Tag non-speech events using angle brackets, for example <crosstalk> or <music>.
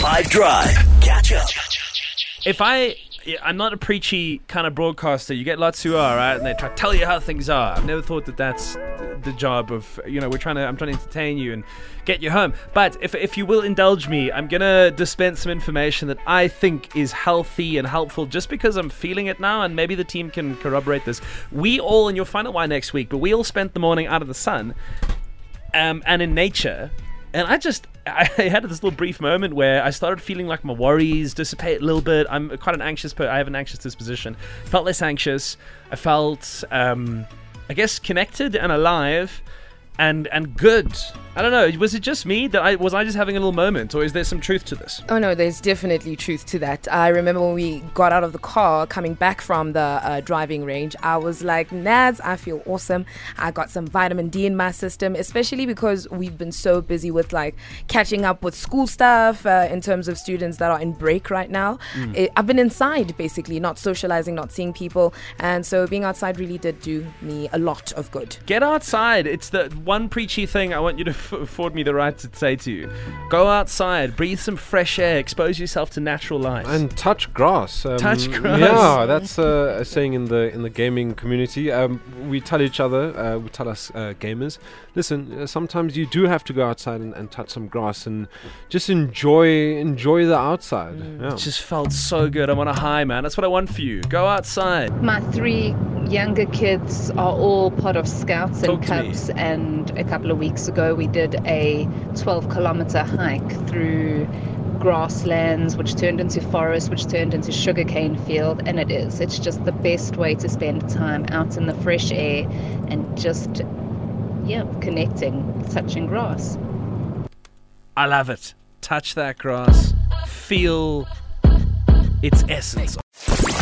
5 Drive. Catch up. if I I'm not a preachy kind of broadcaster. You get lots who are right, and they try to tell you how things are. I've never thought that that's the job of you know we're trying to I'm trying to entertain you and get you home. But if if you will indulge me, I'm gonna dispense some information that I think is healthy and helpful just because I'm feeling it now, and maybe the team can corroborate this. We all, and you'll find out why next week, but we all spent the morning out of the sun um, and in nature. And I just, <laughs> I had this little brief moment where I started feeling like my worries dissipate a little bit. I'm quite an anxious person. I have an anxious disposition. Felt less anxious. I felt, um, I guess, connected and alive, and and good. I don't know. Was it just me that I was I just having a little moment, or is there some truth to this? Oh no, there's definitely truth to that. I remember when we got out of the car coming back from the uh, driving range, I was like, Nads, I feel awesome. I got some vitamin D in my system, especially because we've been so busy with like catching up with school stuff uh, in terms of students that are in break right now. It, I've been inside basically, not socializing, not seeing people, and so being outside really did do me a lot of good. Get outside. It's the one preachy thing I want you to <laughs> afford me the right to say to you. Go outside, breathe some fresh air, expose yourself to natural light. And touch grass. Um, Touch grass. Yeah, that's uh, a saying in the in the gaming community. Um, we tell each other, uh, we tell us uh, gamers, listen. Uh, sometimes you do have to go outside and, and touch some grass and just enjoy enjoy the outside. Yeah. It just felt so good. I'm on a high, man. That's what I want for you. Go outside. My three younger kids are all part of Scouts Talk and. Cubs, and a couple of weeks ago we did a 12 kilometer hike through grasslands, which turned into forest, which turned into sugarcane field, and it is. It's just the best way to spend time out in the fresh air and just, yeah, connecting, touching grass. I love it. Touch that grass. Feel its essence.